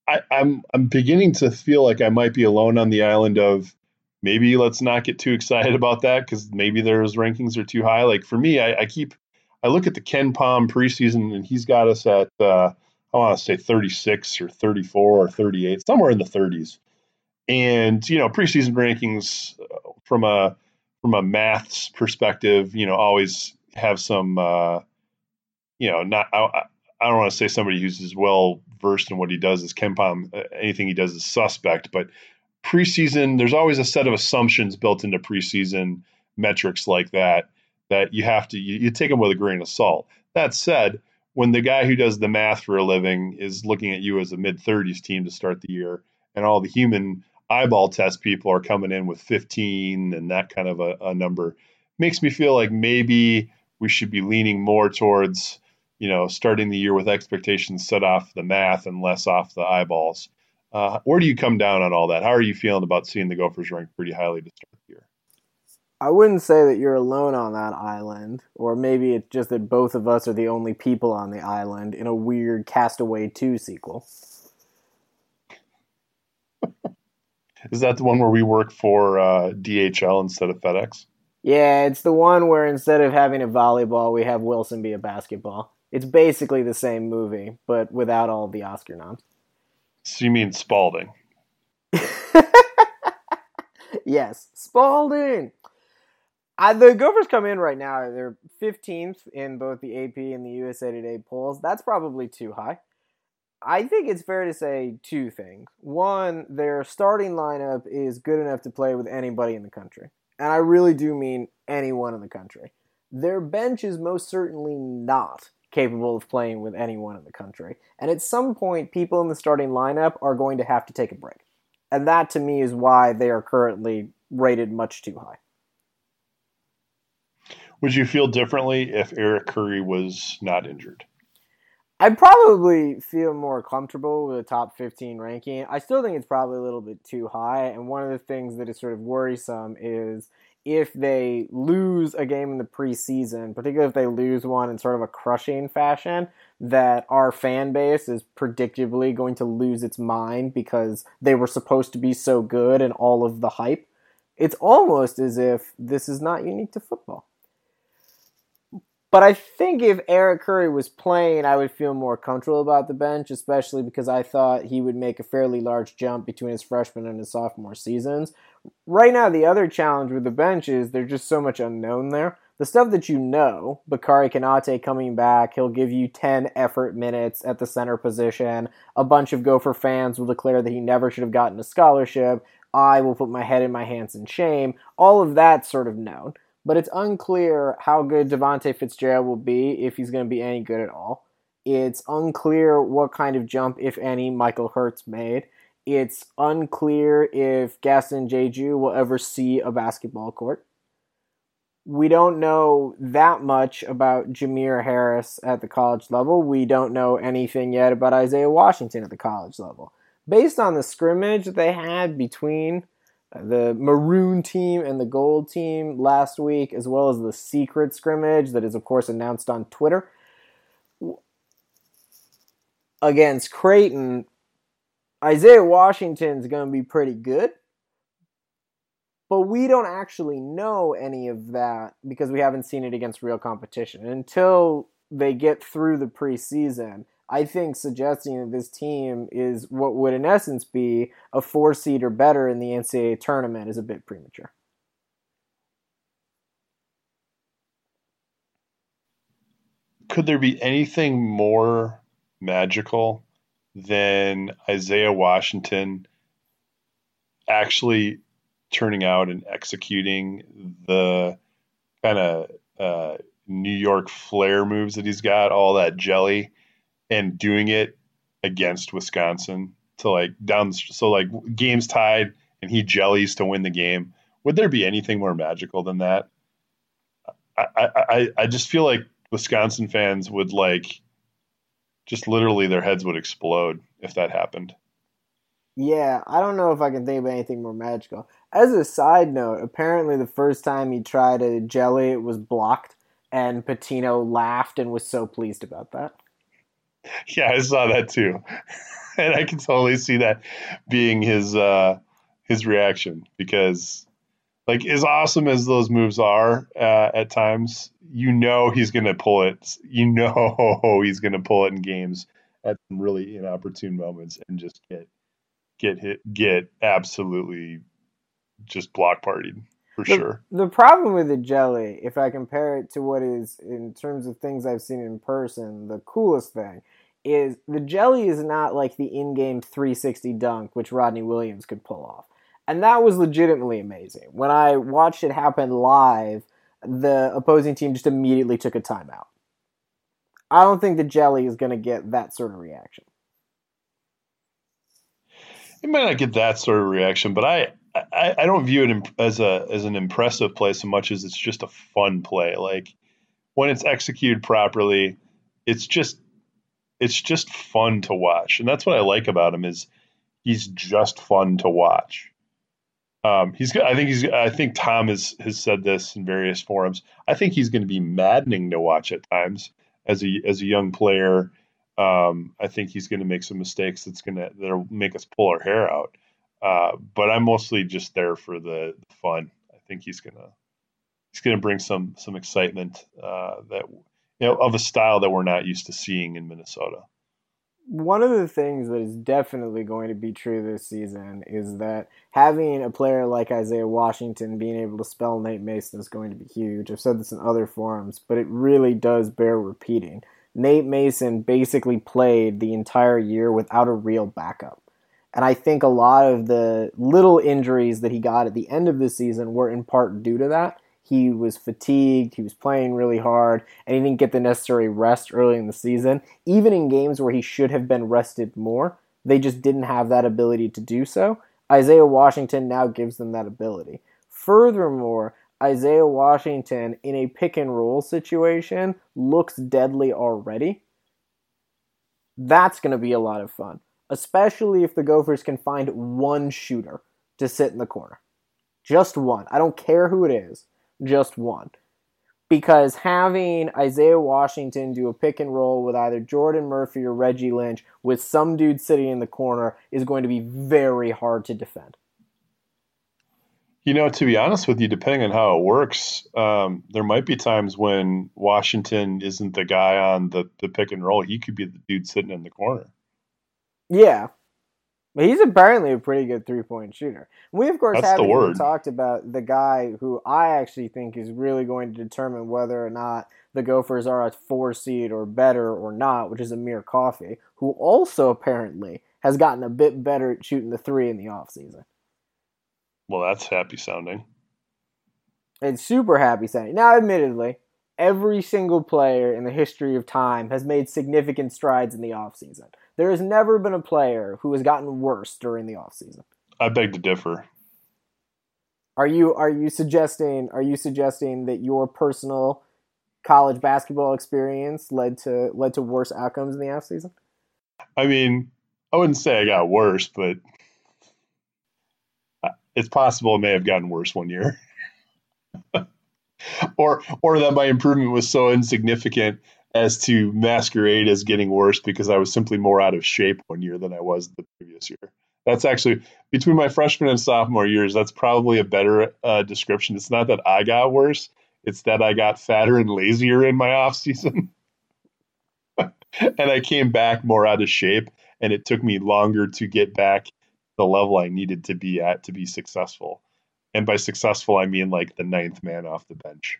I, I'm I'm beginning to feel like I might be alone on the island of maybe let's not get too excited about that because maybe those rankings are too high. Like for me, I, I keep I look at the KenPom preseason and he's got us at uh, I want to say 36 or 34 or 38, somewhere in the 30s. And you know, preseason rankings uh, from a from a maths perspective, you know, always have some uh, you know not I, I don't want to say somebody who's as well versed in what he does as KenPom. Uh, anything he does is suspect, but preseason, there's always a set of assumptions built into preseason metrics like that that you have to you, you take them with a grain of salt. That said, when the guy who does the math for a living is looking at you as a mid 30s team to start the year, and all the human eyeball test people are coming in with 15 and that kind of a, a number, makes me feel like maybe we should be leaning more towards you know, starting the year with expectations set off the math and less off the eyeballs. Uh, where do you come down on all that? How are you feeling about seeing the Gophers ranked pretty highly to start the year? I wouldn't say that you're alone on that island, or maybe it's just that both of us are the only people on the island in a weird Castaway 2 sequel. Is that the one where we work for uh, DHL instead of FedEx? Yeah, it's the one where instead of having a volleyball, we have Wilson be a basketball. It's basically the same movie, but without all the Oscar noms. So you mean Spalding? yes, Spalding. Uh, the Gophers come in right now. They're 15th in both the AP and the USA Today polls. That's probably too high. I think it's fair to say two things. One, their starting lineup is good enough to play with anybody in the country. And I really do mean anyone in the country. Their bench is most certainly not capable of playing with anyone in the country. And at some point, people in the starting lineup are going to have to take a break. And that to me is why they are currently rated much too high. Would you feel differently if Eric Curry was not injured? I'd probably feel more comfortable with a top 15 ranking. I still think it's probably a little bit too high. And one of the things that is sort of worrisome is if they lose a game in the preseason, particularly if they lose one in sort of a crushing fashion, that our fan base is predictably going to lose its mind because they were supposed to be so good and all of the hype. It's almost as if this is not unique to football. But I think if Eric Curry was playing, I would feel more comfortable about the bench, especially because I thought he would make a fairly large jump between his freshman and his sophomore seasons. Right now, the other challenge with the bench is there's just so much unknown there. The stuff that you know, Bakary Konate coming back, he'll give you 10 effort minutes at the center position. A bunch of Gopher fans will declare that he never should have gotten a scholarship. I will put my head in my hands in shame. All of that's sort of known but it's unclear how good Davonte Fitzgerald will be if he's going to be any good at all. It's unclear what kind of jump, if any, Michael Hurts made. It's unclear if Gaston Diedhiou will ever see a basketball court. We don't know that much about Jamir Harris at the college level. We don't know anything yet about Isaiah Washington at the college level. Based on the scrimmage that they had between the maroon team and the gold team last week, as well as the secret scrimmage that is, of course, announced on Twitter against Creighton. Isaiah Washington's going to be pretty good, but we don't actually know any of that because we haven't seen it against real competition. until they get through the preseason, I think suggesting that this team is what would in essence be a four seed or better in the NCAA tournament is a bit premature. Could there be anything more magical than Isaiah Washington actually turning out and executing the kind of uh, New York flair moves that he's got, all that jelly? And doing it against Wisconsin to like down so like games tied and he jellies to win the game. Would there be anything more magical than that? I, I, I just feel like Wisconsin fans would like just literally their heads would explode if that happened. Yeah, I don't know if I can think of anything more magical. As a side note, apparently the first time he tried a jelly, it was blocked, and Pitino laughed and was so pleased about that. yeah, I saw that too, and I can totally see that being his uh, his reaction because, like, as awesome as those moves are uh, at times, you know he's to pull it. You know he's to pull it in games at some really inopportune moments and just get get hit, get absolutely just block partied for the, sure. The problem with the jelly, if I compare it to what is in terms of things I've seen in person, the coolest thing is the jelly is not like the in-game 360 dunk which Rodney Williams could pull off. And that was legitimately amazing. When I watched it happen live, the opposing team just immediately took a timeout. I don't think the jelly is going to get that sort of reaction. It might not get that sort of reaction, but I, I, I don't view it as a as an impressive play so much as it's just a fun play. Like when it's executed properly, it's just it's just fun to watch, and that's what I like about him is he's just fun to watch. Um, he's I think he's I think Tom has has said this in various forums. I think he's going to be maddening to watch at times as a as a young player. Um, I think he's going to make some mistakes that's going to that'll make us pull our hair out. Uh, but I'm mostly just there for the, the, fun. I think he's gonna he's gonna bring some some excitement uh, that you know of a style that we're not used to seeing in Minnesota. One of the things that is definitely going to be true this season is that having a player like Isaiah Washington being able to spell Nate Mason is going to be huge. I've said this in other forums, but it really does bear repeating. Nate Mason basically played the entire year without a real backup. And I think a lot of the little injuries that he got at the end of the season were in part due to that. He was fatigued, he was playing really hard, and he didn't get the necessary rest early in the season. Even in games where he should have been rested more, they just didn't have that ability to do so. Isaiah Washington now gives them that ability. Furthermore, Isaiah Washington in a pick and roll situation looks deadly already. That's going to be a lot of fun especially if the Gophers can find one shooter to sit in the corner. Just one. I don't care who it is, just one. Because having Isaiah Washington do a pick and roll with either Jordan Murphy or Reggie Lynch with some dude sitting in the corner is going to be very hard to defend. You know, to be honest with you, depending on how it works, um, there might be times when Washington isn't the guy on the, the pick and roll. He could be the dude sitting in the corner. Yeah. But he's apparently a pretty good three point shooter. We of course That's haven't talked about the guy who I actually think is really going to determine whether or not the Gophers are a four seed or better or not, which is Amir Coffey, who also apparently has gotten a bit better at shooting the three in the offseason. Well, that's happy sounding. It's super happy sounding. Now, admittedly, every single player in the history of time has made significant strides in the offseason. There has never been a player who has gotten worse during the offseason. I beg to differ. Are you are you suggesting are you suggesting that your personal college basketball experience led to led to worse outcomes in the offseason? I mean, I wouldn't say I got worse, but it's possible it may have gotten worse one year. or or that my improvement was so insignificant as to masquerade as getting worse because I was simply more out of shape one year than I was the previous year. That's actually between my freshman and sophomore years. That's probably a better uh, description. It's not that I got worse; it's that I got fatter and lazier in my off season, and I came back more out of shape. And it took me longer to get back to the level I needed to be at to be successful. And by successful, I mean like the ninth man off the bench.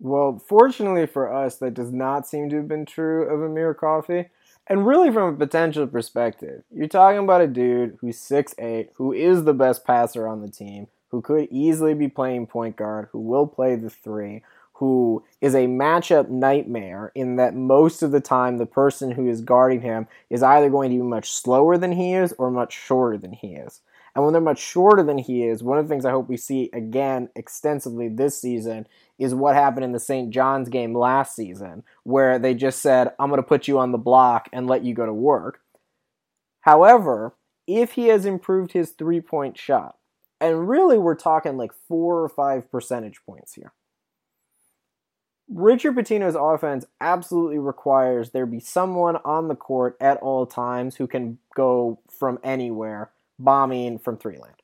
Well, fortunately for us, that does not seem to have been true of Amir Coffey. And really, from a potential perspective, you're talking about a dude who's 6'8, who is the best passer on the team, who could easily be playing point guard, who will play the three, who is a matchup nightmare in that most of the time the person who is guarding him is either going to be much slower than he is or much shorter than he is. And when they're much shorter than he is, one of the things I hope we see again extensively this season is what happened in the St. John's game last season, where they just said, I'm going to put you on the block and let you go to work. However, if he has improved his three point shot, and really we're talking like four or five percentage points here. Richard Pitino's offense absolutely requires there be someone on the court at all times who can go from anywhere bombing from three land.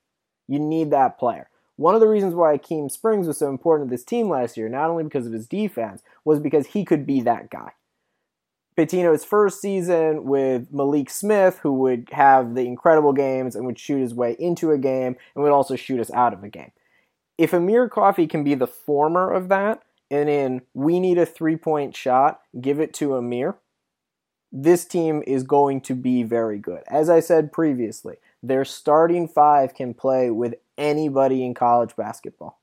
You need that player. One of the reasons why Akeem Springs was so important to this team last year, not only because of his defense, was because he could be that guy. Pitino's first season with Malik Smith, who would have the incredible games and would shoot his way into a game and would also shoot us out of a game. If Amir Coffey can be the former of that, and in we need a three point shot, give it to Amir, this team is going to be very good. As I said previously, their starting five can play with anybody in college basketball.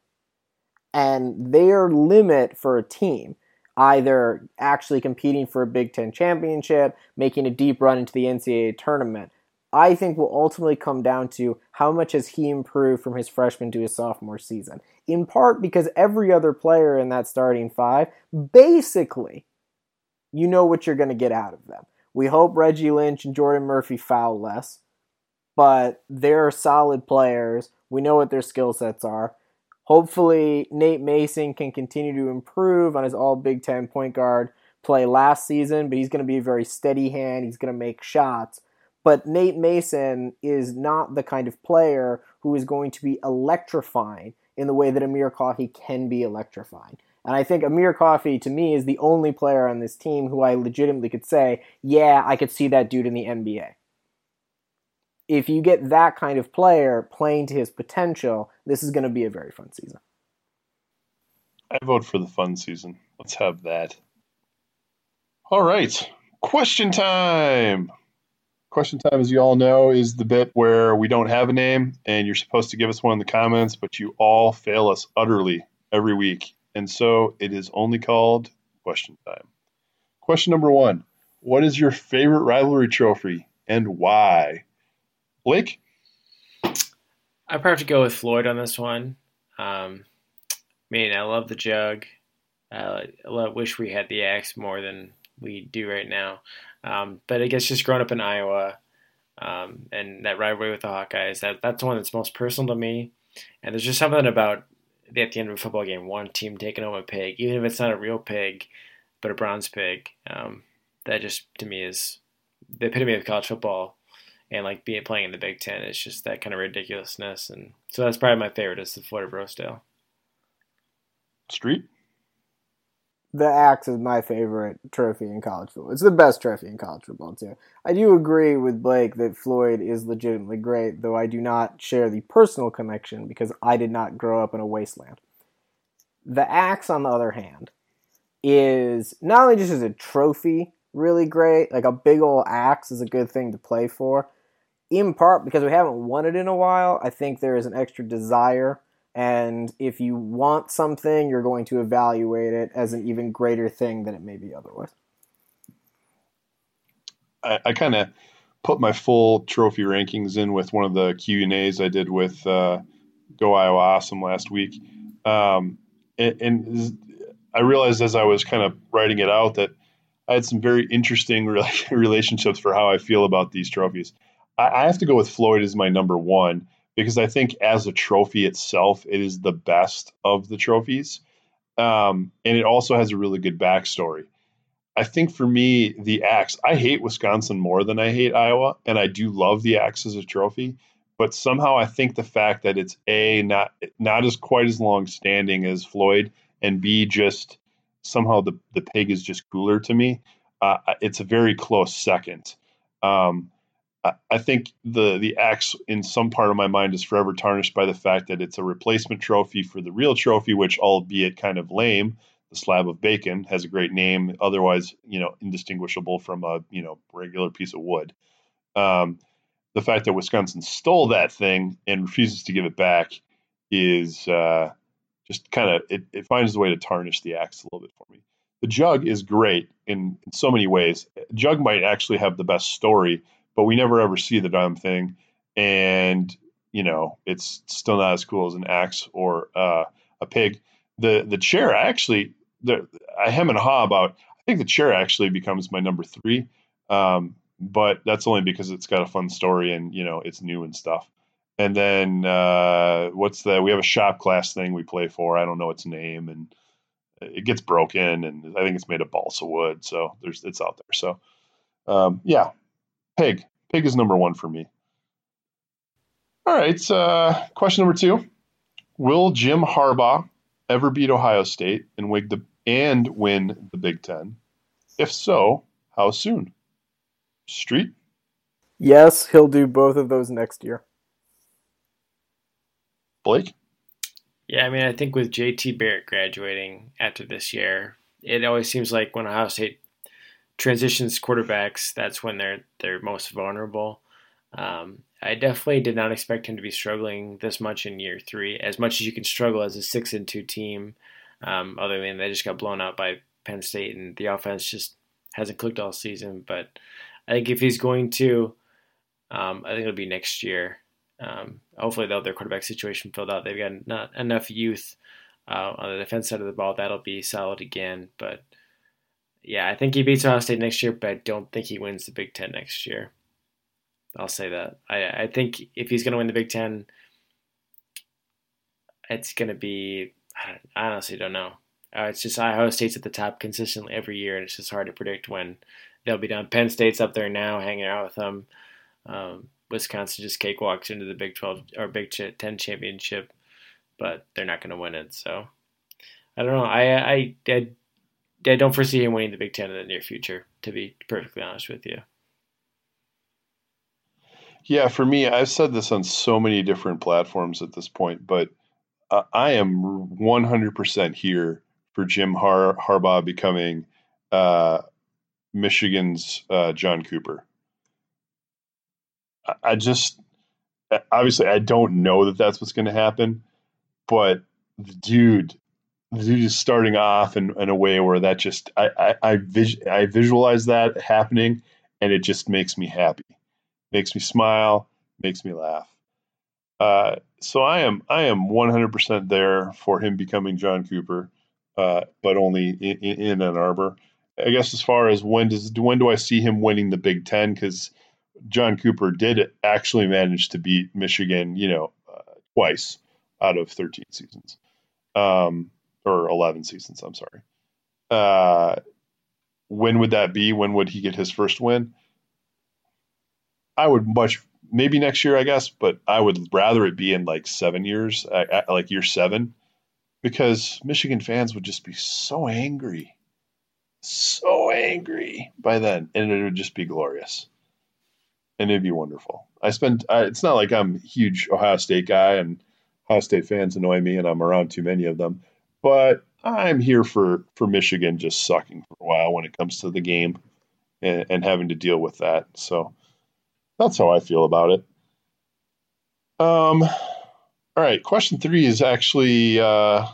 And their limit for a team, either actually competing for a Big Ten championship, making a deep run into the NCAA tournament, I think will ultimately come down to how much has he improved from his freshman to his sophomore season. In part because every other player in that starting five, basically, you know what you're going to get out of them. We hope Reggie Lynch and Jordan Murphy foul less but they're solid players. We know what their skill sets are. Hopefully, Nate Mason can continue to improve on his all Big Ten point guard play last season, but he's going to be a very steady hand. He's going to make shots. But Nate Mason is not the kind of player who is going to be electrifying in the way that Amir Coffey can be electrifying. And I think Amir Coffey, to me, is the only player on this team who I legitimately could say, yeah, I could see that dude in the NBA. If you get that kind of player playing to his potential, this is going to be a very fun season. I vote for the fun season. Let's have that. All right. Question time. Question time, as you all know, is the bit where we don't have a name and you're supposed to give us one in the comments, but you all fail us utterly every week. And so it is only called question time. Question number one What is your favorite rivalry trophy and why? Blake? I probably have to go with Floyd on this one. Um, I mean, I love the jug. Uh, I love, wish we had the axe more than we do right now. Um, but I guess just growing up in Iowa um, and that rivalry with the Hawkeyes, that that's the one that's most personal to me. And there's just something about at the end of a football game, one team taking home a pig, even if it's not a real pig, but a bronze pig. Um, that just to me is the epitome of college football, and like being playing in the Big Ten. It's just that kind of ridiculousness, and so that's probably my favorite is the Floyd of Rosedale. Street the axe is my favorite trophy in college football. It's the best trophy in college football too. I do agree with Blake that Floyd is legitimately great, though I do not share the personal connection because I did not grow up in a wasteland. The axe, on the other hand, is not only just as a trophy really great, like a big old axe is a good thing to play for. In part because we haven't won it in a while, I think there is an extra desire and if you want something, you're going to evaluate it as an even greater thing than it may be otherwise. I, I kind of put my full trophy rankings in with one of the Q and A's I did with uh, Go Iowa Awesome last week, um, and, and, I realized as I was kind of writing it out that I had some very interesting relationships for how I feel about these trophies. I, I have to go with Floyd as my number one because I think as a trophy itself, it is the best of the trophies. Um, and it also has a really good backstory. I think for me, the axe, I hate Wisconsin more than I hate Iowa, and I do love the axe as a trophy. But somehow I think the fact that it's A, not not as quite as long standing as Floyd, and B, just somehow the, the pig is just cooler to me. Uh, it's a very close second. Um, I think the the axe in some part of my mind is forever tarnished by the fact that it's a replacement trophy for the real trophy, which albeit kind of lame, the slab of bacon has a great name, otherwise you know indistinguishable from a you know regular piece of wood. Um, the fact that Wisconsin stole that thing and refuses to give it back is uh, just kind of it, it finds a way to tarnish the axe a little bit for me. The jug is great in, in so many ways. Jug might actually have the best story but we never ever see the damn thing. And you know, it's still not as cool as an axe or uh, a pig. The the chair actually, the, I hem and haw about. I think the chair actually becomes my number three, um, but that's only because it's got a fun story and you know it's new and stuff. And then uh, what's the? We have a shop class thing we play for. I don't know its name, and it gets broken, and I think it's made of balsa wood, so there's it's out there. So um, yeah, Pig. Pig is number one for me. All right. Uh, question number two: Will Jim Harbaugh ever beat Ohio State and win the and win the Big Ten? If so, how soon? Street. Yes, he'll do both of those next year. Blake. Yeah, I mean, I think with JT Barrett graduating after this year, it always seems like when Ohio State transitions quarterbacks, that's when they're they're most vulnerable. Um, I definitely did not expect him to be struggling this much in year three, as much as you can struggle as a six and two team. Um, other than they just got blown out by Penn State, and the offense just hasn't clicked all season. But I think if he's going to, um, I think it'll be next year. Um, hopefully, they'll have their quarterback situation filled out. They've got not enough youth uh, on the defense side of the ball. That'll be solid again. But yeah, I think he beats Ohio State next year, but I don't think he wins the Big Ten next year. I'll say that. I I think if he's going to win the Big Ten, it's going to be. I honestly don't know. Uh, it's just Ohio State's at the top consistently every year, and it's just hard to predict when they'll be done. Penn State's up there now, hanging out with them. Um, Wisconsin just cakewalks into the Big 12 or Big 10 championship, but they're not going to win it. So I don't know. I, I, I, I don't foresee him winning the Big 10 in the near future, to be perfectly honest with you. Yeah, for me, I've said this on so many different platforms at this point, but uh, I am 100% here for Jim Har- Harbaugh becoming uh, Michigan's uh, John Cooper. I, I just, obviously, I don't know that that's what's going to happen, but the dude, is starting off in, in a way where that just, I, I, I, vis- I visualize that happening and it just makes me happy makes me smile, makes me laugh. Uh, so I am I am 100% there for him becoming John Cooper, uh, but only in, in, Ann Arbor. I guess as far as when does when do I see him winning the Big Ten? Because John Cooper did actually manage to beat Michigan, you know, uh, twice out of 13 seasons, um, or 11 seasons. I'm sorry. Uh, when would that be? When would he get his first win? I would much maybe next year, I guess, but I would rather it be in like seven years, like year seven, because Michigan fans would just be so angry, so angry by then, and it would just be glorious, and it'd be wonderful. I spend. I, it's not like I'm a huge Ohio State guy, and Ohio State fans annoy me, and I'm around too many of them, but I'm here for for Michigan just sucking for a while when it comes to the game, and, and having to deal with that. So that's how I feel about it. Um, all right, question three is actually uh,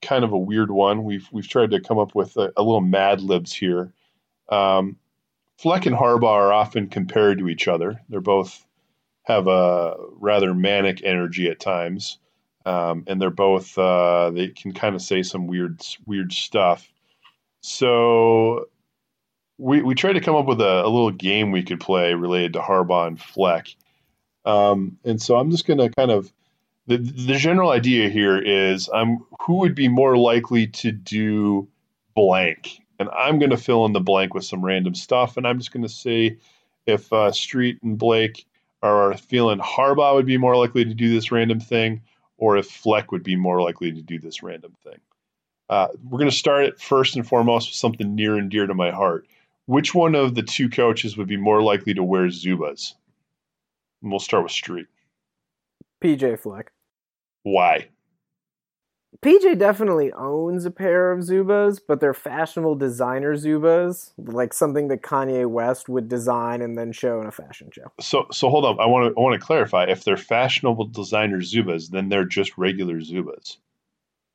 kind of a weird one. We've we've tried to come up with a, a little Mad Libs here. Um, Fleck and Harbaugh are often compared to each other. They're both have a rather manic energy at times, um, and they're both uh, they can kind of say some weird weird stuff. So we we tried to come up with a, a, little game we could play related to Harbaugh and Fleck. Um, and so I'm just going to kind of the the general idea here is I'm who would be more likely to do blank, and I'm going to fill in the blank with some random stuff, and I'm just going to say if uh, Street and Blake are feeling Harbaugh would be more likely to do this random thing, or if Fleck would be more likely to do this random thing. Uh, we're going to start it first and foremost with something near and dear to my heart which one of the two coaches would be more likely to wear Zubaz? And we'll start with Street. PJ Fleck. Why? PJ definitely owns a pair of Zubaz, but they're fashionable designer Zubaz, like something that Kanye West would design and then show in a fashion show. So, so hold up. I want to I want to clarify. If they're fashionable designer Zubaz, then they're just regular Zubaz.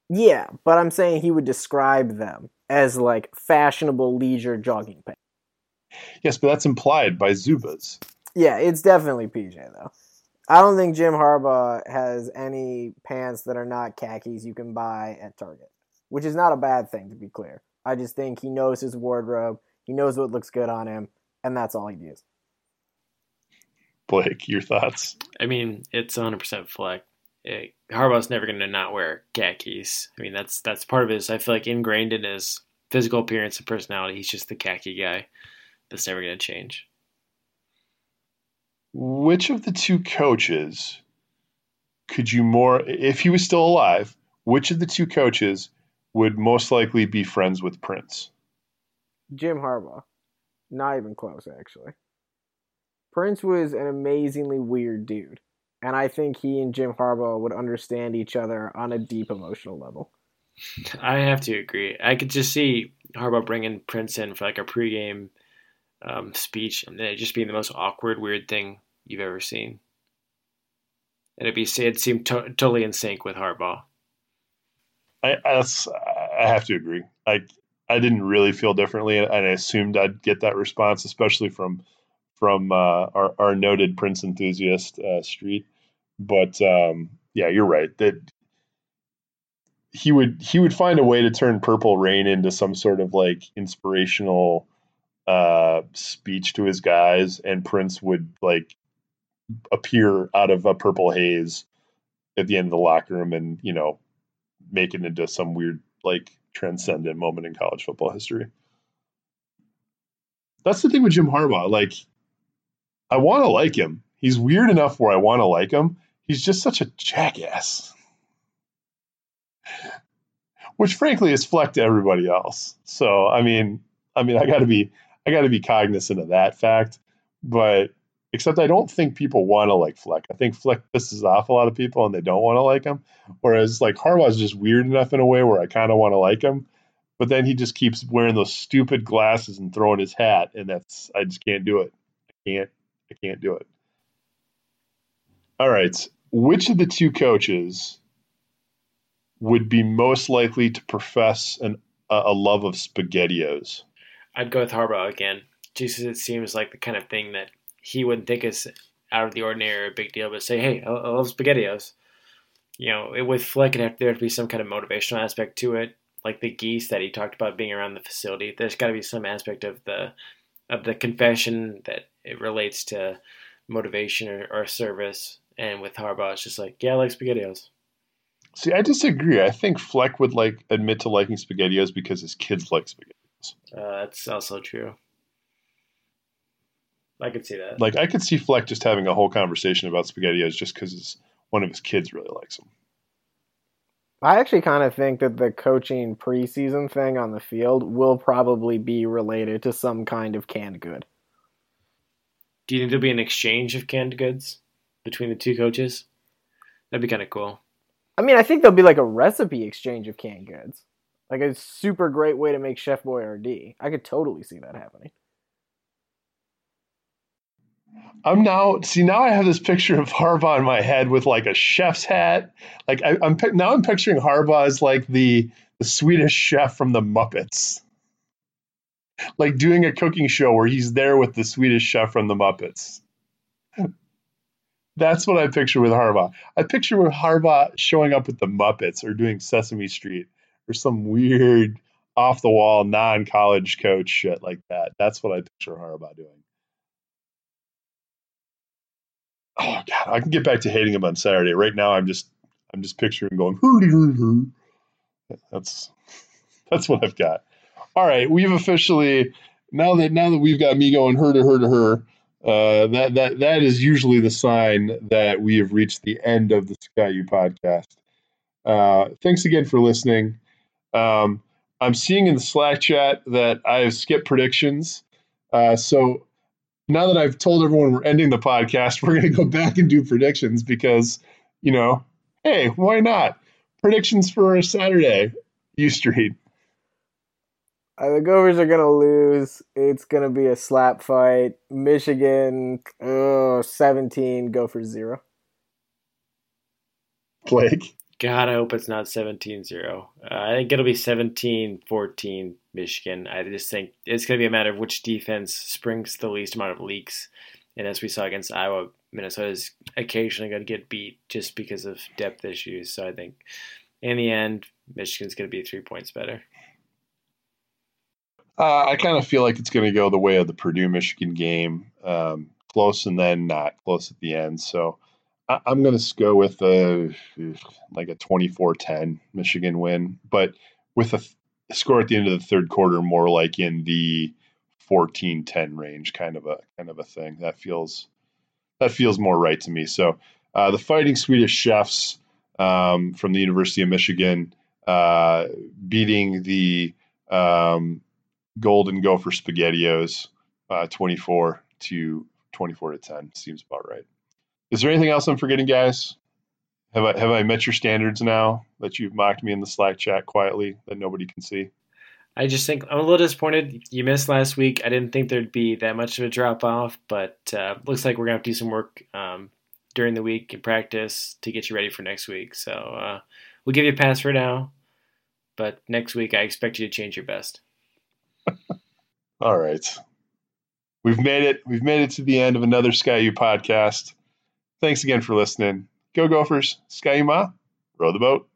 Yeah, but I'm saying he would describe them as like fashionable leisure jogging pants. Yes, but that's implied by Zubaz. Yeah, it's definitely PJ though. I don't think Jim Harbaugh has any pants that are not khakis you can buy at Target, which is not a bad thing to be clear. I just think he knows his wardrobe, he knows what looks good on him, and that's all he does. Blake, your thoughts? I mean, it's 100% Fleck it, Harbaugh's never going to not wear khakis. I mean, that's that's part of his. I feel like ingrained in his physical appearance and personality. He's just the khaki guy. That's never going to change. Which of the two coaches could you more, if he was still alive, which of the two coaches would most likely be friends with Prince? Jim Harbaugh. Not even close, actually. Prince was an amazingly weird dude and I think he and Jim Harbaugh would understand each other on a deep emotional level. I have to agree. I could just see Harbaugh bringing Prince in for like a pregame um, speech, and it just being the most awkward, weird thing you've ever seen. And it'd be it seemed to- totally in sync with Harbaugh. I I, have to agree. I I didn't really feel differently, and I assumed I'd get that response, especially from from uh, our, our noted Prince enthusiast uh, Street. But um, yeah, you're right that he would he would find a way to turn Purple Rain into some sort of like inspirational uh, speech to his guys, and Prince would like appear out of a purple haze at the end of the locker room, and you know make it into some weird like transcendent moment in college football history. That's the thing with Jim Harbaugh. Like I want to like him. He's weird enough where I want to like him. He's just such a jackass. Which frankly is Fleck to everybody else. So I mean, I mean, I got to be, I got to be cognizant of that fact. But except I don't think people want to like Fleck. I think Fleck pisses off a lot of people and they don't want to like him. Whereas like Harbaugh's just weird enough in a way where I kind of want to like him. But then he just keeps wearing those stupid glasses and throwing his hat, and that's I just can't do it. I can't. I can't do it. All right. Which of the two coaches would be most likely to profess an, a love of SpaghettiOs? I'd go with Harbaugh again, just as it seems like the kind of thing that he wouldn't think it's out of the ordinary or a big deal, but say, hey, I, I love SpaghettiOs. You know, it, with Fleck, there have to be some kind of motivational aspect to it, like the geese that he talked about being around the facility. There's got to be some aspect of the of the confession that it relates to motivation or, or service. And with Harbaugh, it's just like, yeah, I like SpaghettiOs. See, I disagree. I think Fleck would like admit to liking SpaghettiOs because his kids like SpaghettiOs. Uh, that's also true. I could see that. Like, I could see Fleck just having a whole conversation about SpaghettiOs just because one of his kids really likes them. I actually kind of think that the coaching preseason thing on the field will probably be related to some kind of canned good. Do you think there'll be an exchange of canned goods between the two coaches? That'd be kind of cool. I mean, I think there'll be like a recipe exchange of canned goods. Like a super great way to make Chef Boyardee. I could totally see that happening. I'm now see now I have this picture of Harbaugh in my head with like a chef's hat. Like I, am now I'm picturing Harbaugh as like the the Swedish chef from the Muppets, like doing a cooking show where he's there with the Swedish chef from the Muppets. That's what I picture with Harbaugh. I picture with Harbaugh showing up with the Muppets or doing Sesame Street or some weird off the wall non college coach shit like that. That's what I picture Harbaugh doing. Oh god, I can get back to hating him on Saturday. Right now, I'm just I'm just picturing going. That's that's what I've got. All right, we've officially now that now that we've got me going her to her to her. Uh, that that that is usually the sign that we have reached the end of the Ski-U podcast. Uh, thanks again for listening. Um, I'm seeing in the Slack chat that I have skipped predictions. Uh, so now that I've told everyone we're ending the podcast, we're going to go back and do predictions because, you know, hey, why not? Predictions for Saturday, U Street. Uh, the Gophers are going to lose. It's going to be a slap fight. Michigan, oh, 17, Gophers 0. Blake. God, I hope it's not 17 0. Uh, I think it'll be 17 14 Michigan. I just think it's going to be a matter of which defense springs the least amount of leaks. And as we saw against Iowa, Minnesota is occasionally going to get beat just because of depth issues. So I think in the end, Michigan's going to be three points better. Uh, I kind of feel like it's going to go the way of the Purdue Michigan game, um, close and then not close at the end. So I, am going to go with a like a 24-10 Michigan win, but with a th- score at the end of the third quarter more like in the 14-10 range, kind of a kind of a thing. That feels that feels more right to me. So uh, the Fighting Swedish Chefs um, from the University of Michigan uh, beating the um, Golden Gopher Spaghettios uh, 24 to 24 to 10 seems about right. Is there anything else I'm forgetting, guys? Have I have I met your standards now that you've mocked me in the Slack chat quietly that nobody can see? I just think I'm a little disappointed. You missed last week. I didn't think there'd be that much of a drop off, but uh, looks like we're gonna have to do some work um, during the week in practice to get you ready for next week. So uh, we'll give you a pass for now, but next week I expect you to change your best. All right, we've made it. We've made it to the end of another Ski-U podcast. Thanks again for listening. Go Gophers. Sky Ma. Row the boat.